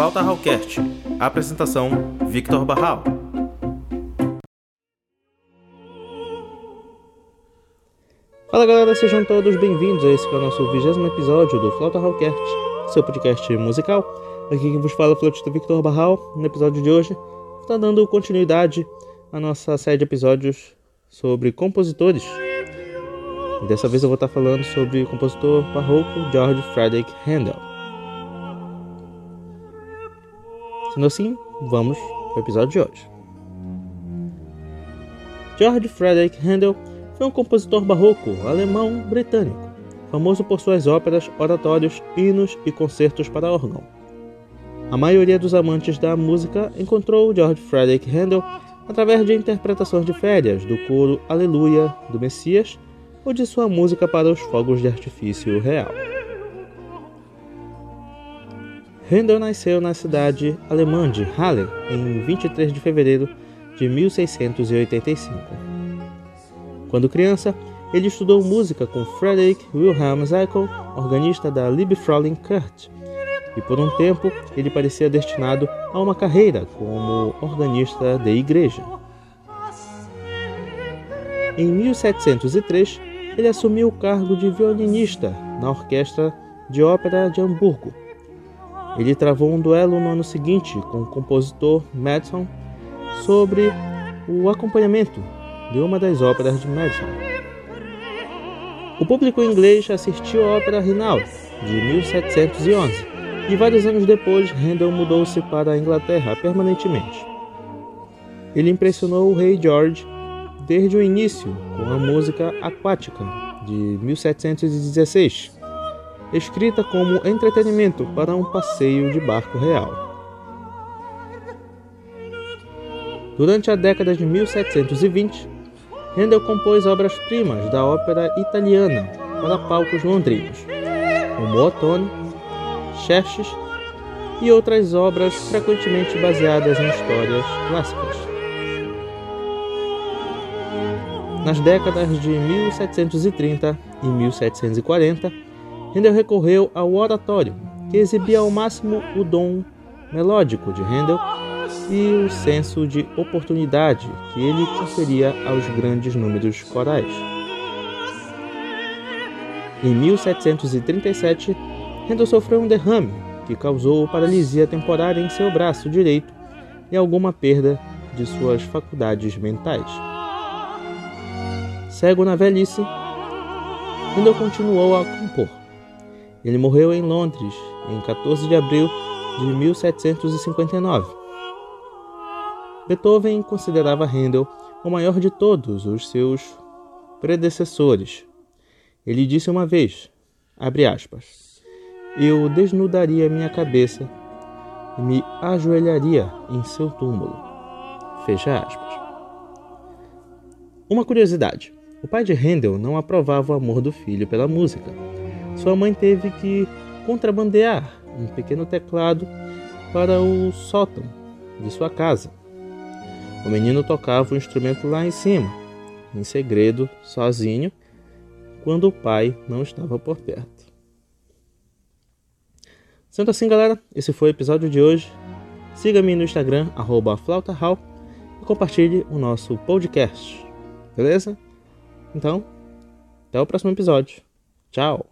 Flauta Hallcast. Apresentação: Victor Barral. Fala galera, sejam todos bem-vindos a esse é o nosso vigésimo episódio do Flauta Hallcast, seu podcast musical. Aqui quem vos fala é o flautista Victor Barral. No episódio de hoje, está dando continuidade à nossa série de episódios sobre compositores. Dessa vez eu vou estar falando sobre o compositor barroco George Frederick Handel. Sendo assim, vamos para o episódio de hoje. George Frederick Handel foi um compositor barroco alemão-britânico, famoso por suas óperas, oratórios, hinos e concertos para órgão. A maioria dos amantes da música encontrou George Frederick Handel através de interpretações de férias do coro Aleluia do Messias ou de sua música para os fogos de artifício real. Handel nasceu na cidade alemã de Halle em 23 de fevereiro de 1685. Quando criança, ele estudou música com Frederick Wilhelm Zeichel, organista da Liebfrauein Kurt, e por um tempo ele parecia destinado a uma carreira como organista de igreja. Em 1703, ele assumiu o cargo de violinista na Orquestra de Ópera de Hamburgo. Ele travou um duelo no ano seguinte com o compositor Madison sobre o acompanhamento de uma das óperas de Madison. O público inglês assistiu à ópera Rinaldi, de 1711, e vários anos depois Handel mudou-se para a Inglaterra permanentemente. Ele impressionou o rei George desde o início com a música aquática, de 1716, escrita como entretenimento para um passeio de barco real. Durante a década de 1720, Handel compôs obras-primas da ópera italiana para palcos londrinos, como Ottone, Xerxes e outras obras frequentemente baseadas em histórias clássicas. Nas décadas de 1730 e 1740, Handel recorreu ao oratório, que exibia ao máximo o dom melódico de Handel e o senso de oportunidade que ele conferia aos grandes números corais. Em 1737, Handel sofreu um derrame que causou paralisia temporária em seu braço direito e alguma perda de suas faculdades mentais. Cego na velhice, Handel continuou a compor. Ele morreu em Londres em 14 de abril de 1759 Beethoven considerava Handel o maior de todos os seus predecessores. Ele disse uma vez, abre aspas, eu desnudaria minha cabeça e me ajoelharia em seu túmulo. Fecha aspas. Uma curiosidade: o pai de Handel não aprovava o amor do filho pela música. Sua mãe teve que contrabandear um pequeno teclado para o sótão de sua casa. O menino tocava o instrumento lá em cima, em segredo, sozinho, quando o pai não estava por perto. Sendo assim, galera, esse foi o episódio de hoje. Siga-me no Instagram, flautahal, e compartilhe o nosso podcast. Beleza? Então, até o próximo episódio. Tchau!